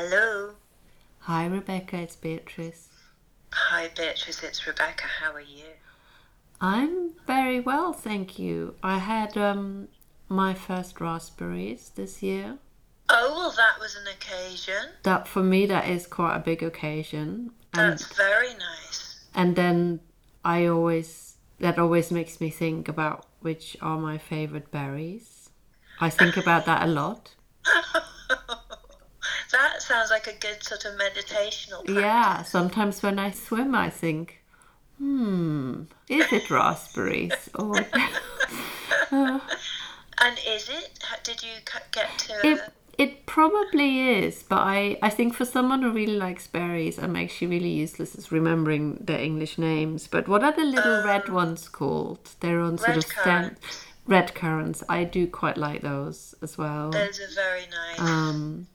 Hello. Hi, Rebecca. It's Beatrice. Hi, Beatrice. It's Rebecca. How are you? I'm very well, thank you. I had um, my first raspberries this year. Oh, well, that was an occasion. That for me, that is quite a big occasion. And That's very nice. and then I always that always makes me think about which are my favorite berries. I think about that a lot. Sounds like a good sort of meditational practice. Yeah, sometimes when I swim, I think, hmm, is it raspberries or And is it? Did you get to It it probably is, but I, I think for someone who really likes berries, I'm actually really useless at remembering their English names. But what are the little red ones called? They're on sort of currants. Red currants. I do quite like those as well. Those are very nice. Um,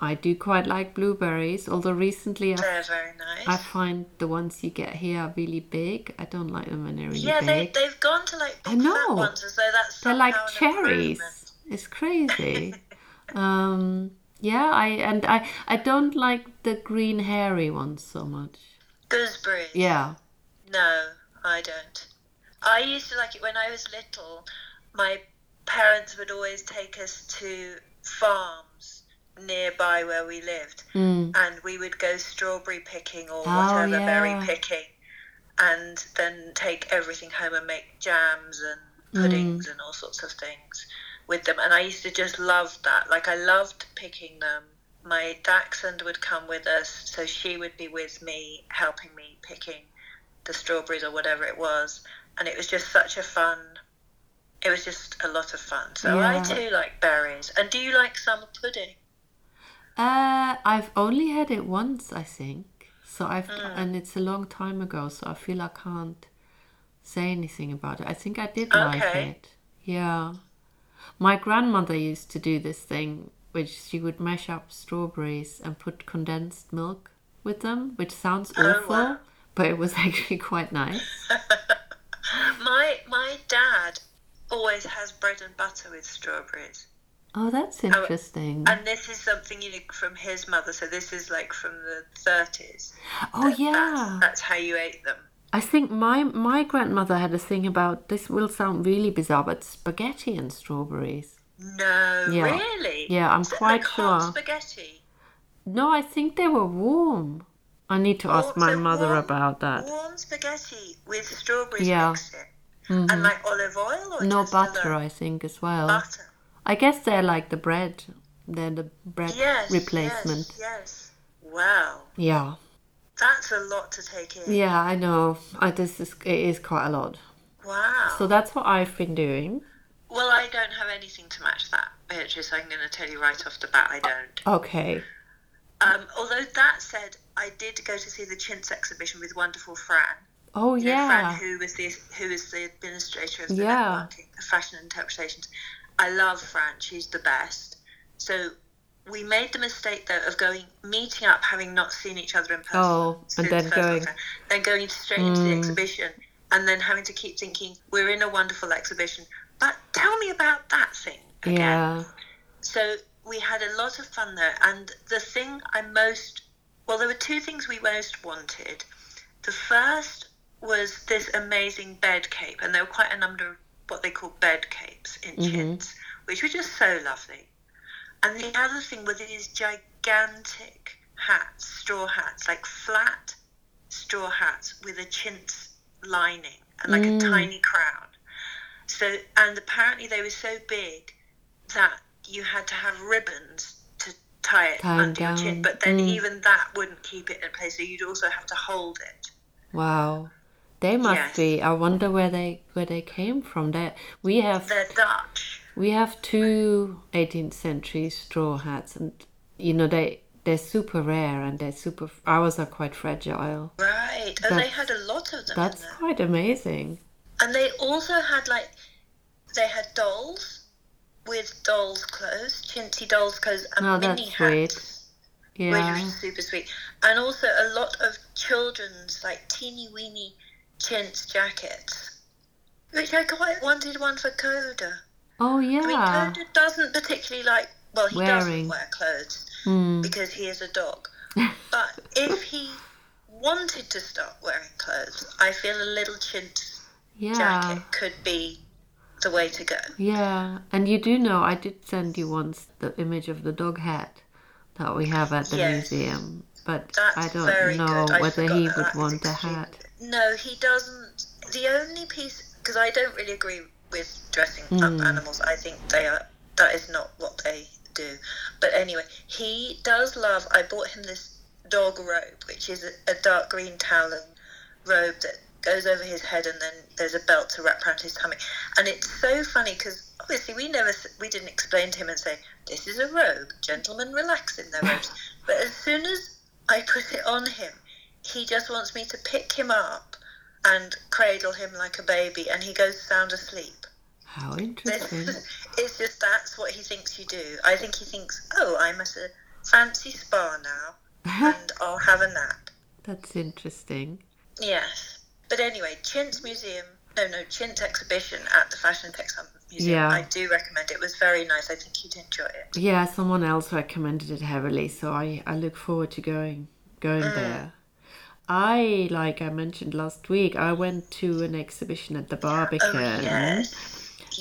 I do quite like blueberries, although recently I, nice. I find the ones you get here are really big. I don't like them when they're really yeah, they, big. they've gone to like I big know. ones as though that's They're like cherries. It's crazy. um, yeah, I and I I don't like the green hairy ones so much. Gooseberries. Yeah. No, I don't. I used to like it when I was little. My parents would always take us to farms nearby where we lived, Mm. and we would go strawberry picking or Oh, whatever berry picking, and then take everything home and make jams and puddings Mm. and all sorts of things with them. And I used to just love that. Like I loved picking them. My dachshund would come with us, so she would be with me, helping me picking the strawberries or whatever it was. And it was just such a fun. It was just a lot of fun. So I Yeah. too like berries. And do you like summer pudding? Uh, I've only had it once, I think. So I've Mm. and it's a long time ago, so I feel I can't say anything about it. I think I did like it. Yeah. My grandmother used to do this thing, which she would mash up strawberries and put condensed milk with them, which sounds Oh, awful, wow. but it was actually quite nice. My my dad always has bread and butter with strawberries. Oh, that's oh, interesting. And this is something you know from his mother, so this is like from the 30s. Oh That- yeah. That's, that's how you ate them. I think my my grandmother had a thing about this will sound really bizarre, but spaghetti and strawberries. No, Yeah. really? Yeah, I'm quite like hot sure. spaghetti. No, I think they were warm. I need to ask Oh, my so mother warm- about that. Warm spaghetti with strawberries Yeah. mixed in. And mm-hmm. like olive oil or No butter? I think, as well. Butter. I guess they're like the bread. They're the bread Yes. replacement. Yes, yes. Wow. Yeah. That's a lot to take in. Yeah, I know. I, this is it is quite a lot. Wow. So that's what I've been doing. well, I don't have anything to match that, Beatrice. I'm going to tell you right off the bat, I don't. Okay. Um, although that said, I did go to see the Chintz exhibition with wonderful Fran. Oh You know, yeah. Fran, who was the who was the administrator of the Yeah. networking, the fashion interpretations. I love Fran. She's the best. So we made the mistake though of going meeting up, having not seen each other in person. Oh, and then first going- then going straight into the Mm. exhibition, and then having to keep thinking we're in a wonderful exhibition. But tell me about that thing. Again. Yeah. So we had a lot of fun there, and the thing I most well, there were two things we most wanted. The first was this amazing bed cape, and there were quite a number of what they call bed capes in Mhm. chintz, which were just so lovely. And the other thing were these gigantic hats, straw hats, like flat straw hats with a chintz lining and like Mm. a tiny crown. So, and apparently they were so big that you had to have ribbons to tie it Tie under your chin. But then Mm. even that wouldn't keep it in place, so you'd also have to hold it. Wow. They must Yes. be. I wonder where they where they came from. They we have They're Dutch. we have two 18th century straw hats, and you know they they're super rare and they're super. Ours are quite fragile. Right. They That's- had a lot of them That's quite amazing. And they also had like they had dolls with dolls' clothes, chintzy dolls' clothes, and Oh, mini hats. sweet. which Yeah. was super sweet. And also a lot of children's like teeny weeny chintz jackets, which I quite wanted one for Coda. Oh yeah. I mean. Coda doesn't particularly like. Well, he Wearing. doesn't wear clothes, hmm. because he is a dog. but if he wanted to start wearing clothes, I feel a little chintz Yeah. jacket could be the way to go. Yeah. And you do know I did send you once the image of the dog hat that we have at the Yes. museum. But That's I don't know. Whether he would want a hat. No, he doesn't. The only piece, because I don't really agree with dressing Hmm. up animals. I think they are that is not what they do. But anyway, he does love. I bought him this dog robe, which is a, a dark green towel robe that goes over his head, and then there's a belt to wrap around his tummy. And it's so funny because obviously we never we didn't explain to him and say this is a robe. Gentlemen relax in their robes. but as soon as I put it on him, he just wants me to pick him up and cradle him like a baby, and he goes sound asleep. How interesting. it's just that's what he thinks you do. I think he thinks, oh, I'm at a fancy spa now, and I'll have a nap. That's interesting. Yes. But anyway, Chintz Museum, no, no, Chintz exhibition at the Fashion Textile Museum. Yeah. I do recommend it. It was very nice. I think you'd enjoy it. Yeah, someone else recommended it heavily, so I, I look forward to going going Mm. there. I like I mentioned last week, I went to an exhibition at the Barbican. Oh, yes.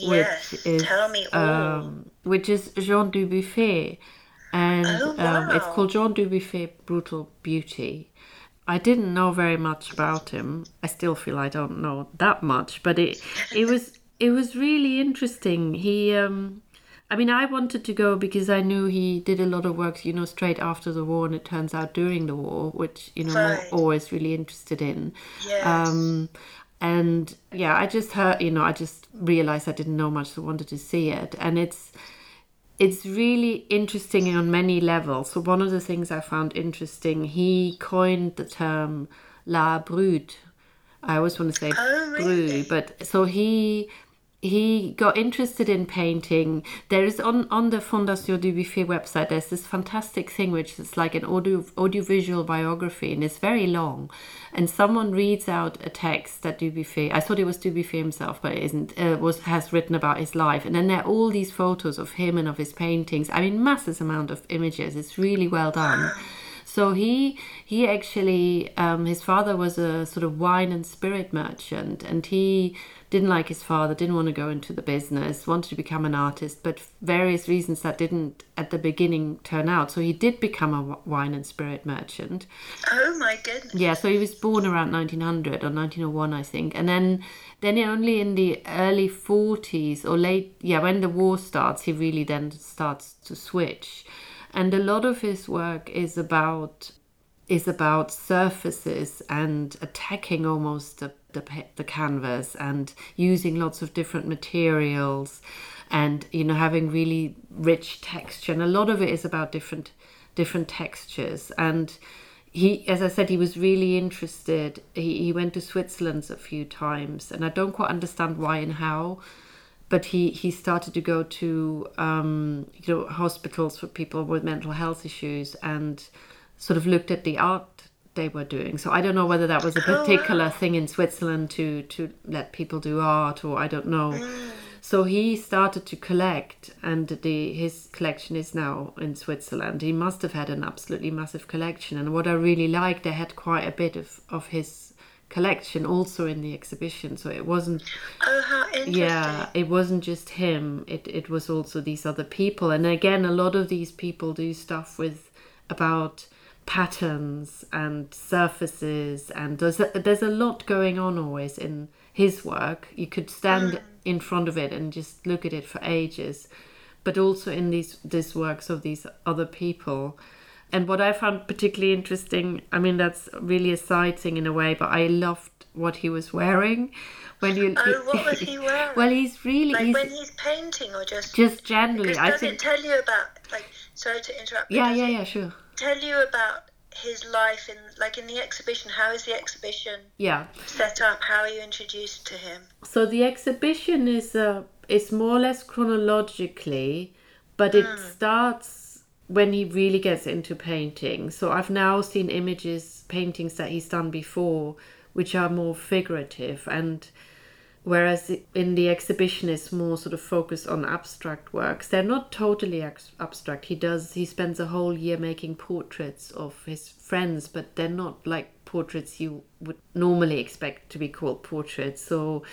which is Tell me all. um, which is Jean Dubuffet, and Oh, um, it's called Jean Dubuffet Brutal Beauty. I didn't know very much about him. I still feel I don't know that much, but it it was it was really interesting. He, um, I mean, I wanted to go because I knew he did a lot of work, you know, straight after the war, and it turns out during the war, which you know Right. I'm always really interested in. Yes. Um, and yeah, I just heard, you know, I just realized I didn't know much, so wanted to see it, and it's it's really interesting on many levels. So one of the things I found interesting, he coined the term l'art brut. I always want to say Oh, really? brute, but so he he got interested in painting. There is on on the Fondation Dubuffet website. There's this fantastic thing which is like an audio audiovisual biography, and it's very long. And someone reads out a text that Dubuffet. I thought it was Dubuffet himself, but it isn't. Uh, was has written about his life, and then there are all these photos of him and of his paintings. I mean, massive amount of images. It's really well done. So he he actually um, his father was a sort of wine and spirit merchant, and he didn't like his father, didn't want to go into the business, wanted to become an artist, but various reasons that didn't at the beginning turn out. So he did become a wine and spirit merchant. oh my goodness. Yeah, so he was born around 1900 or 1901, I think, and then then only in the early 40s or late, yeah, when the war starts, he really then starts to switch, and a lot of his work is about is about surfaces and attacking almost the, the the canvas and using lots of different materials and you know having really rich texture. And a lot of it is about different different textures. And he as i said he was really interested. He, he went to switzerland a few times and i don't quite understand why and how but he he started to go to um, you know hospitals for people with mental health issues and sort of looked at the art they were doing. So I don't know whether that was a Oh, wow. particular thing in Switzerland to to let people do art or I don't know. Mm. So he started to collect, and the his collection is now in Switzerland. He must have had an absolutely massive collection, and what I really liked, they had quite a bit of of his collection also in the exhibition. So it wasn't Oh, how interesting. yeah it wasn't just him it it was also these other people and again a lot of these people do stuff with about patterns and surfaces and there's a, there's a lot going on always in his work you could stand mm. in front of it and just look at it for ages but also in these these works of these other people and what I found particularly interesting, I mean, that's really a side thing in a way, but I loved what he was wearing. When you, Oh, what was he wearing? well, he's really Like he's when he's painting or just just generally. because I does think. it tell you about like sorry to interrupt yeah, yeah, yeah, sure. tell you about his life in like in the exhibition how is the exhibition Yeah. set up how are you introduced to him So the exhibition is uh, is more or less chronologically, but it starts when he really gets into painting. So I've now seen images, paintings that he's done before, which are more figurative and whereas in the exhibition it's more sort of focused on abstract works. They're not totally abstract. He does he spends a whole year making portraits of his friends but they're not like portraits you would normally expect to be called portraits. So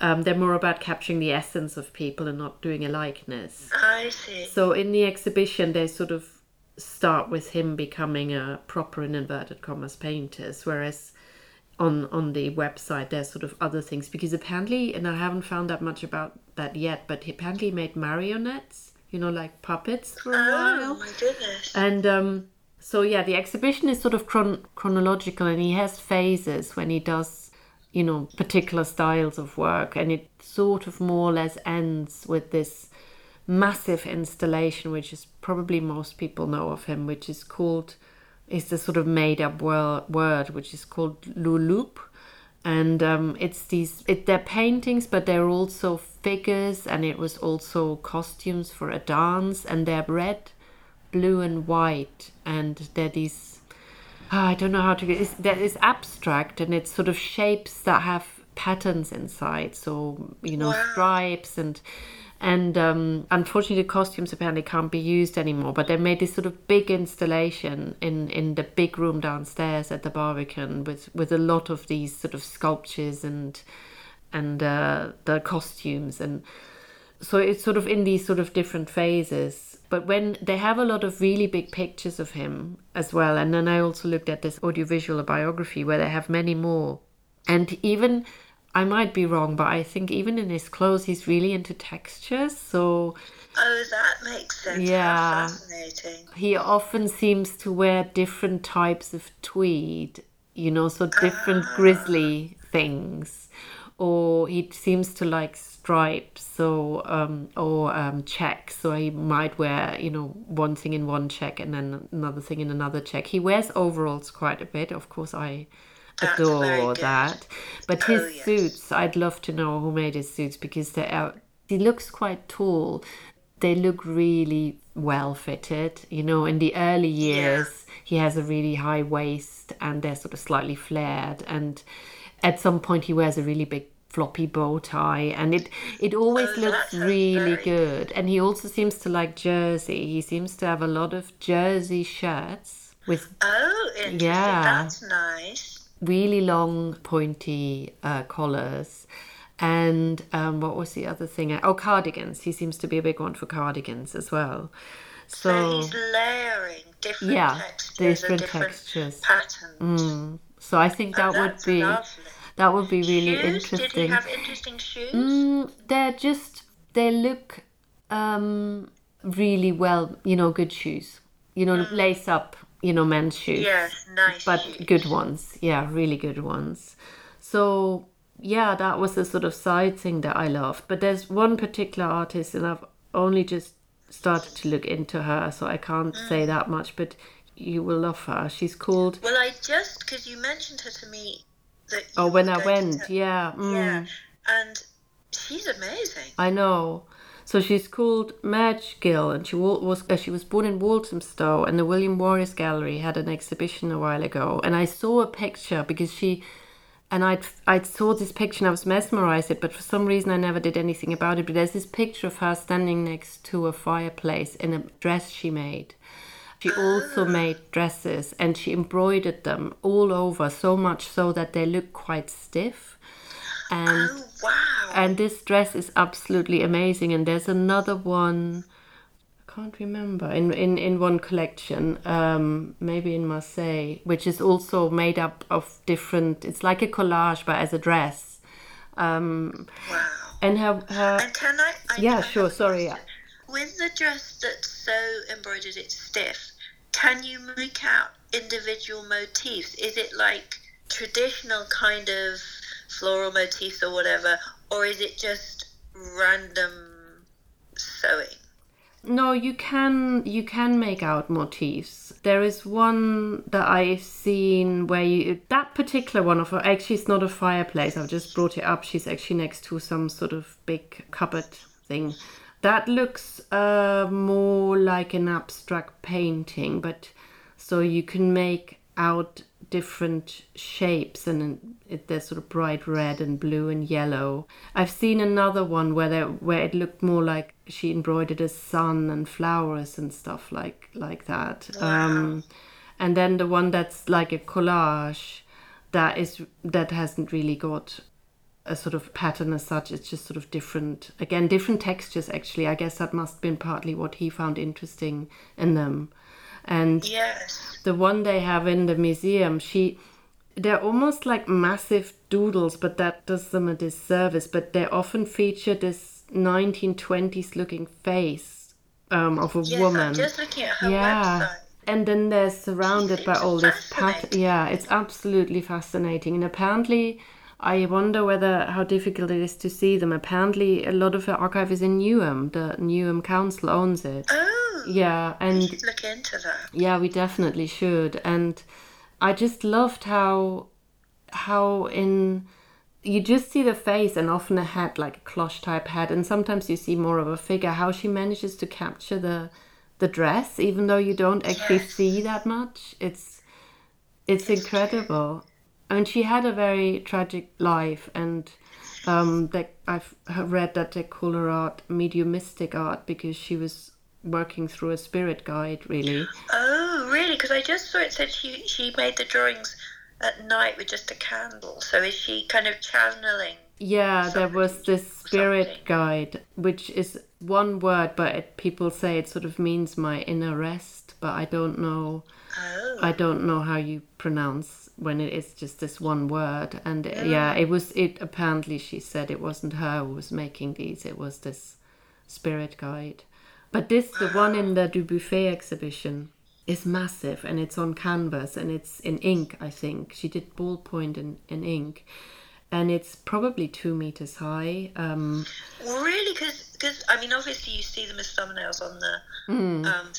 um, they're more about capturing the essence of people and not doing a likeness I see. so in the exhibition they sort of start with him becoming a proper in inverted commas painters whereas on on the website there's sort of other things because apparently and i haven't found out much about that yet but he apparently made marionettes you know like puppets for a Oh while my goodness. and um so yeah the exhibition is sort of chron- chronological and he has phases when he does you know particular styles of work and it sort of more or less ends with this massive installation which is probably most people know of him which is called is the sort of made up wor- word which is called L'Hourloupe. And um, it's these it, they're paintings but they're also figures and it was also costumes for a dance and they're red blue and white and they're these ah, i don't know how to it's, that is abstract and it's sort of shapes that have patterns inside. So you know Wow. stripes and and um, unfortunately the costumes apparently can't be used anymore but they made this sort of big installation in in the big room downstairs at the barbican with with a lot of these sort of sculptures and and uh, the costumes. And so it's sort of in these sort of different phases but when they have a lot of really big pictures of him as well and then i also looked at this audiovisual biography where they have many more and even i might be wrong but i think even in his clothes he's really into textures so Oh, that makes sense. Yeah. Fascinating. he often seems to wear different types of tweed, you know, so different ah. grizzly things. Or he seems to like stripes, so um, or um, checks. So he might wear, you know, one thing in one check and then another thing in another check. He wears overalls quite a bit. Of course, I That's adore that. But his Oh, yes. suits, I'd love to know who made his suits because they are. He looks quite tall. They look really well fitted. You know, in the early years, he has a really high waist and they're sort of slightly flared. And at some point, he wears a really big floppy bow tie, and it it always Oh, looks really very good. And he also seems to like jersey. He seems to have a lot of jersey shirts with Oh. Yeah. That's nice. really long pointy uh, collars and um, what was the other thing oh cardigans he seems to be a big one for cardigans as well So, so he's layering different yeah textures different and different textures patterns. Mm. so i think that Oh, would be lovely. That would be really shoes? interesting Did he have interesting shoes? Mm, they're just they look um really well you know good shoes you know lace up you know men's shoes Yes, nice but shoes. good ones yeah really good ones so yeah that was a sort of side thing that i loved but there's one particular artist and i've only just started to look into her so i can't Mm. say that much but you will love her she's called Well, I just because you mentioned her to me oh when i went to yeah mm. Yeah, and she's amazing. I know. So she's called Madge Gill, and she was uh, she was born in Walthamstow, and the William Morris Gallery had an exhibition a while ago, and I saw a picture because she, and I I saw this picture and I was mesmerized, it, but for some reason I never did anything about it. But there's this picture of her standing next to a fireplace in a dress she made. She also made dresses and she embroidered them all over so much so that they look quite stiff. And Oh wow! and this dress is absolutely amazing and there's another one i can't remember in in, in one collection um maybe in marseille which is also made up of different it's like a collage but as a dress um wow. and her her And can I? I Yeah, I sure, sorry, question. With the dress that's so embroidered it's stiff, can you make out individual motifs? Is it like traditional kind of floral motifs or whatever, or is it just random sewing? No, you can you can make out motifs. There is one that I've seen where you that particular one of her actually it's not a fireplace. I've just brought it up. She's actually next to some sort of big cupboard thing. That looks uh, more like an abstract painting, but so you can make out different shapes and it, they're sort of bright red and blue and yellow. I've seen another one where there, where it looked more like she embroidered a sun and flowers and stuff like like that. Wow. Um, and then the one that's like a collage that is that hasn't really got a sort of pattern as such. It's just sort of different, again, different textures. Actually, I guess that must have been partly what he found interesting in them. And Yes. the one they have in the museum, she, they're almost like massive doodles, but that does them a disservice. But they often feature this 1920s looking face um, of a Yes, woman. I'm just looking at her yeah. website. And then they're surrounded by all this pat. Yeah, it's absolutely fascinating. And apparently, I wonder whether how difficult it is to see them. Apparently, a lot of the archive is in Newham. The Newham Council owns it. Oh, Yeah, and should look into that. yeah, we definitely should. And I just loved how how in you just see the face and often a head like a cloche type head and sometimes you see more of a figure how she manages to capture the the dress even though you don't actually Yes. see that much it's it's incredible i mean she had a very tragic life and um that i've read that they call her art mediumistic art because she was working through a spirit guide really Oh, really? Because I just saw it said she she made the drawings at night with just a candle. So is she kind of channeling? Yeah, there was this spirit something. guide, which is one word, but it, people say it sort of means my inner rest. But I don't know. Oh, I don't know how you pronounce when it is just this one word. And uh, yeah, it was. It apparently she said it wasn't her who was making these. It was this spirit guide. But this, the one in the Dubuffet exhibition, is massive and it's on canvas and it's in ink. I think she did ballpoint in, in ink, and it's probably two meters high. Um, really? Because I mean, obviously you see them as thumbnails on the Hmm. um,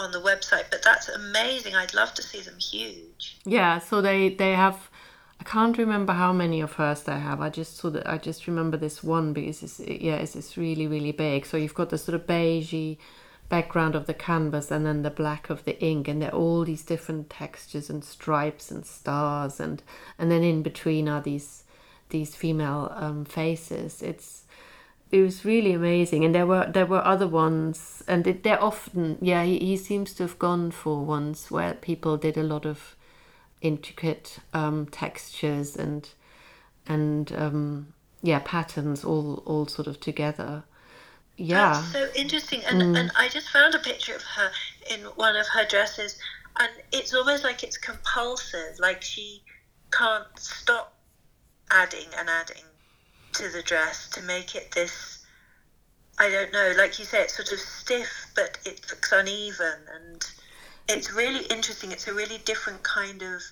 on the website, but that's amazing. I'd love to see them huge. Yeah, so they they have. I can't remember how many of hers they have. I just saw that. I just remember this one because it's yeah, it's, it's really really big. So you've got the sort of beigey background of the canvas and then the black of the ink, and they're all these different textures and stripes and stars, and and then in between are these these female um, faces. It's it was really amazing and there were there were other ones and it, they're often yeah he, he seems to have gone for ones where people did a lot of intricate um, textures and and um, yeah patterns all all sort of together yeah That's so interesting. And and I just found a picture of her in one of her dresses, and it's almost like it's compulsive. Like she can't stop adding and adding to the dress to make it this. I don't know. Like you say, it's sort of stiff, but it looks uneven, and it's really interesting. It's a really different kind of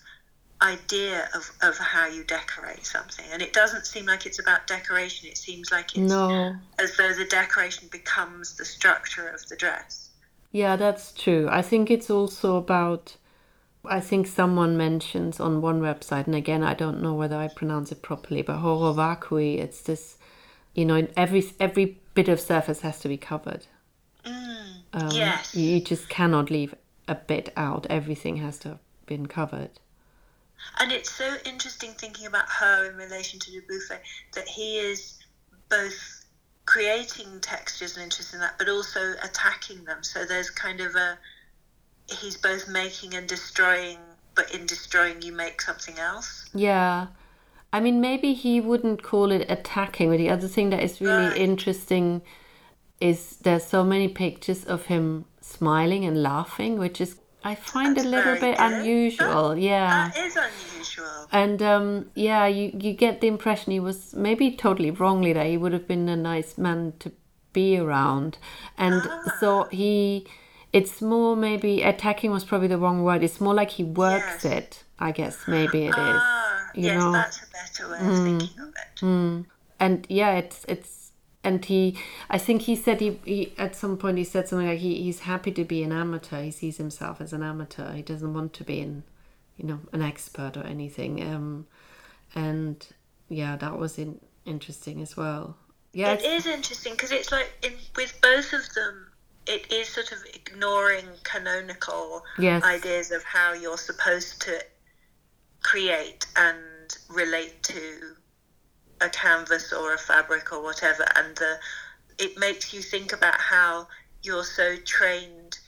idea of, of how you decorate something and it doesn't seem like it's about decoration it seems like it's no as though the decoration becomes the structure of the dress. Yeah, that's true. I think it's also about. I think someone mentions on one website, and again, I don't know whether I pronounce it properly, but horror vacui. It's this, you know, every every bit of surface has to be covered. Um, yes. you you just cannot leave a bit out. Everything has to have been covered. And it's so interesting thinking about her in relation to Dubuffet that he is both creating textures and interest in that, but also attacking them. So there's kind of a he's both making and destroying, but in destroying you make something else. Yeah. I mean, maybe he wouldn't call it attacking, but the other thing that is really Right. interesting is there's so many pictures of him smiling and laughing, which is, I find That's a little bit good. unusual. yeah. That is unusual. And um, yeah, you, you get the impression he was maybe totally wrongly that he would have been a nice man to be around. And so he, it's more maybe attacking was probably the wrong word. It's more like he works Yes. it, I guess maybe it is. Ah, you yes, know. that's a better way of thinking of it. and yeah it's it's and he i think he said he, he at some point he said something like he, he's happy to be an amateur he sees himself as an amateur he doesn't want to be an you know an expert or anything um and yeah that was in, interesting as well yeah it's- interesting because it's like in, with both of them, it is sort of ignoring canonical Yes. ideas of how you're supposed to create and relate to a canvas or a fabric or whatever, and the it makes you think about how you're so trained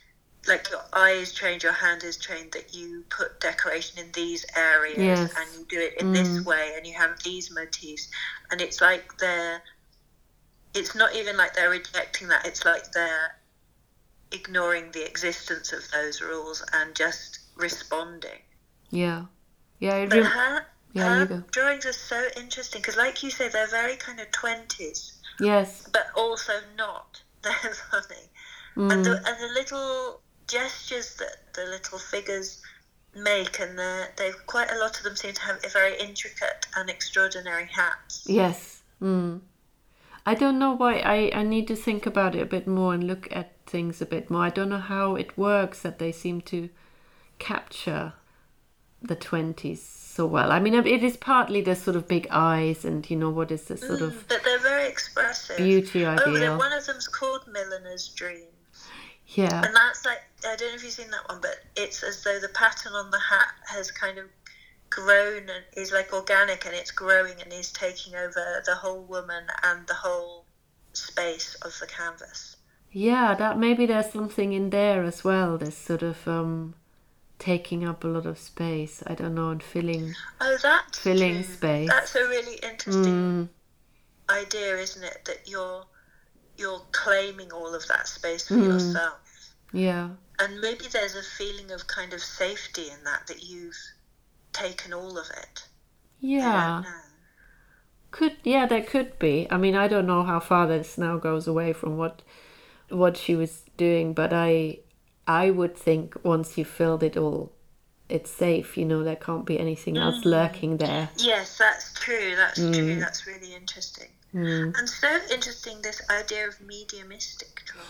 like your eye is trained, your hand is trained that you put decoration in these areas Yes. and you do it in Mm. this way and you have these motifs and it's like they're it's not even like they're rejecting that it's like they're ignoring the existence of those rules and just responding Yeah. Yeah, I but her, Yeah, her drawings are so interesting because like you say they're very kind of 20s yes. but also not they're funny Mm. and the and the little gestures that the little figures make, and the they quite a lot of them seem to have a very intricate and extraordinary hats. Yes. Mm. I don't know why. I, I need to think about it a bit more and look at things a bit more. I don't know how it works that they seem to capture the 20s so well. I mean, it is partly the sort of big eyes and, you know, what is the sort of Mm, but they're very expressive. beauty Oh, ideal. one of them's called Milliner's Dream, Yeah. and that's like I don't know if you've seen that one, but it's as though the pattern on the hat has kind of grown and is like organic, and it's growing and is taking over the whole woman and the whole space of the canvas. Yeah, that maybe there's something in there as well. This sort of um, taking up a lot of space. I don't know, and filling. Oh, that's Filling true. space. That's a really interesting Mm, idea, isn't it? That you're you're claiming all of that space for Mm. yourself, yeah. and maybe there's a feeling of kind of safety in that that you've taken all of it. Yeah. Could yeah, there could be. I mean, I don't know how far this now goes away from what what she was doing, but I I would think once you filled it all, it's safe. You know, there can't be anything else lurking there. Yes, that's true. That's true. Mm. That's really interesting. Mm. And so interesting this idea of mediumistic drawing.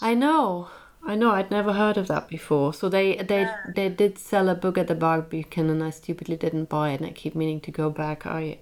I know. I know. I'd never heard of that before. So they they Yeah. they did sell a book at the Barbican, and I stupidly didn't buy it. And I keep meaning to go back. I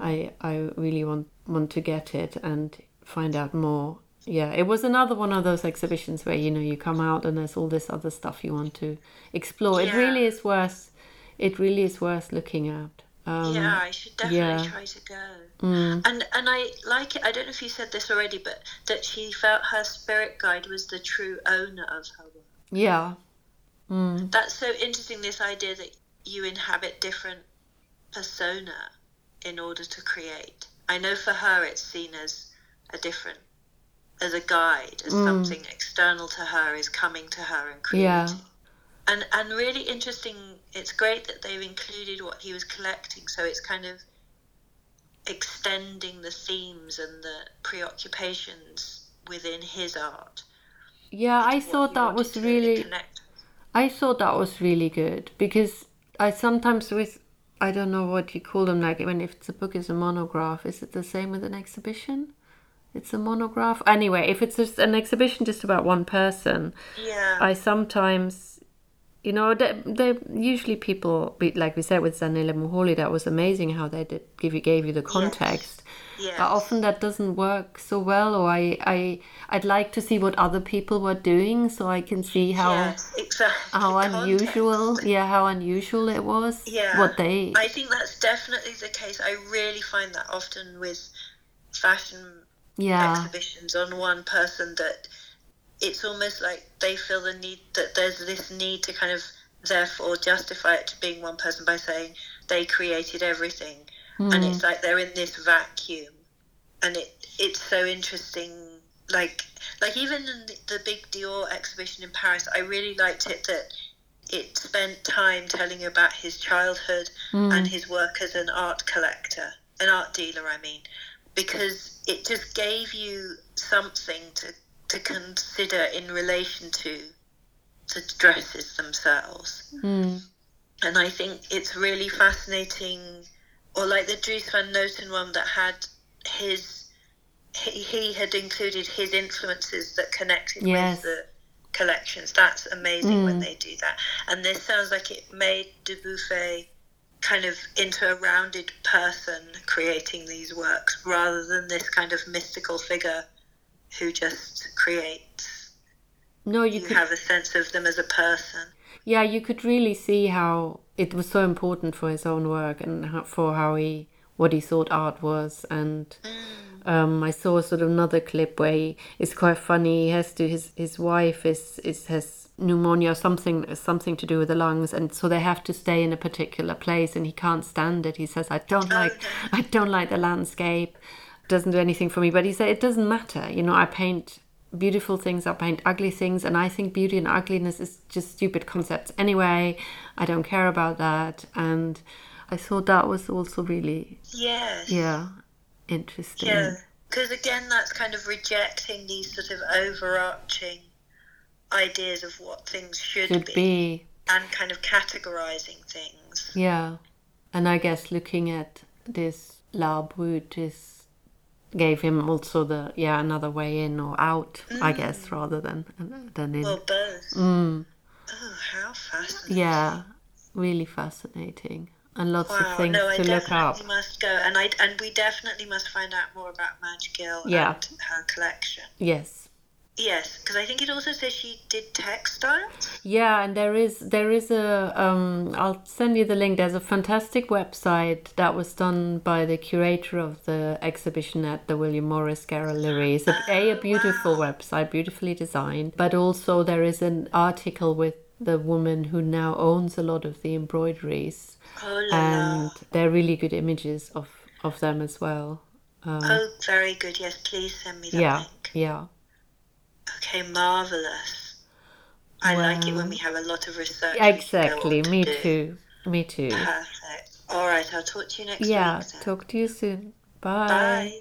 I I really want want to get it and find out more. Yeah, it was another one of those exhibitions where you know you come out and there's all this other stuff you want to explore. It really is worth. It really is worth looking at. Um, yeah, I should definitely yeah. try to go. Mm, And and I like it. I don't know if you said this already, but that she felt her spirit guide was the true owner of her work. yeah. Mm, That's so interesting. This idea that you inhabit different persona in order to create. I know for her, it's seen as a different, as a guide, as Mm. something external to her is coming to her and creating. yeah. And and really interesting. It's great that they've included what he was collecting. So it's kind of extending the themes and the preoccupations within his art. Yeah, I thought that was really. connect. I thought that was really good because I sometimes with I don't know what you call them like when if it's a book is a monograph is it the same with an exhibition? It's a monograph. Anyway, if it's just an exhibition just about one person, Yeah. I sometimes you know they they usually people like we said with Zanele Muholi that was amazing how they did give you gave you the context. yes. But often that doesn't work so well or I I I'd like to see what other people were doing so I can see how yes, exactly. how Context. unusual yeah how unusual it was Yeah. what they I think that's definitely the case. I really find that often with fashion yeah exhibitions on one person that it's almost like they feel the need that there's this need to kind of therefore justify it to being one person by saying they created everything and Mm. it's like they're in this vacuum and it it's so interesting like like even in the, the big Dior exhibition in Paris I really liked it that it spent time telling about his childhood Mm. and his work as an art collector an art dealer I mean because it just gave you something to to consider in relation to the dresses themselves Mm. and I think it's really fascinating. Or like the Dries van Noten one that had his, he, he had included his influences that connected Yes. with the collections. That's amazing when Mm. they do that. And this sounds like it made Dubuffet kind of into a rounded person creating these works rather than this kind of mystical figure who just creates. no you You could have a sense of them as a person. yeah, you could really see how it was so important for his own work and how, for how he what he thought art was. And um, I saw sort of another clip where he, it's quite funny. He has to his his wife is is has pneumonia, something something to do with the lungs, and so they have to stay in a particular place, and he can't stand it. He says, "I don't like I don't like the landscape." Doesn't do anything for me. But he said it doesn't matter. You know, I paint beautiful things I paint ugly things and I think beauty and ugliness is just stupid concepts anyway I don't care about that and I thought that was also really Yes. yeah interesting Yeah. Because again, that's kind of rejecting these sort of overarching ideas of what things should, should be, be and kind of categorizing things. yeah and I guess looking at this L'art brut is gave him also the yeah another way in or out I guess rather than than in Well, both. mm, Oh, how fascinating. yeah really fascinating and lots Wow, of things no, I to look up must go, and I and we definitely must find out more about Madge Gill Yeah. and her collection. yes Yes, because I think it also says she did textiles. Yeah, and there is there is a um I'll send you the link. There's a fantastic website that was done by the curator of the exhibition at the William Morris Gallery. It's a, a, a beautiful website, beautifully designed, but also there is an article with the woman who now owns a lot of the embroideries, Oh la la. and they're really good images of of them as well. Um, Oh, very good. Yes, please send me that yeah, link. yeah, Okay, marvelous. I like it when we have a lot of research. we can go exactly. to Me do. too. Me too. Perfect. All right, I'll talk to you next Yeah. week. then. Talk to you soon. Bye. Bye.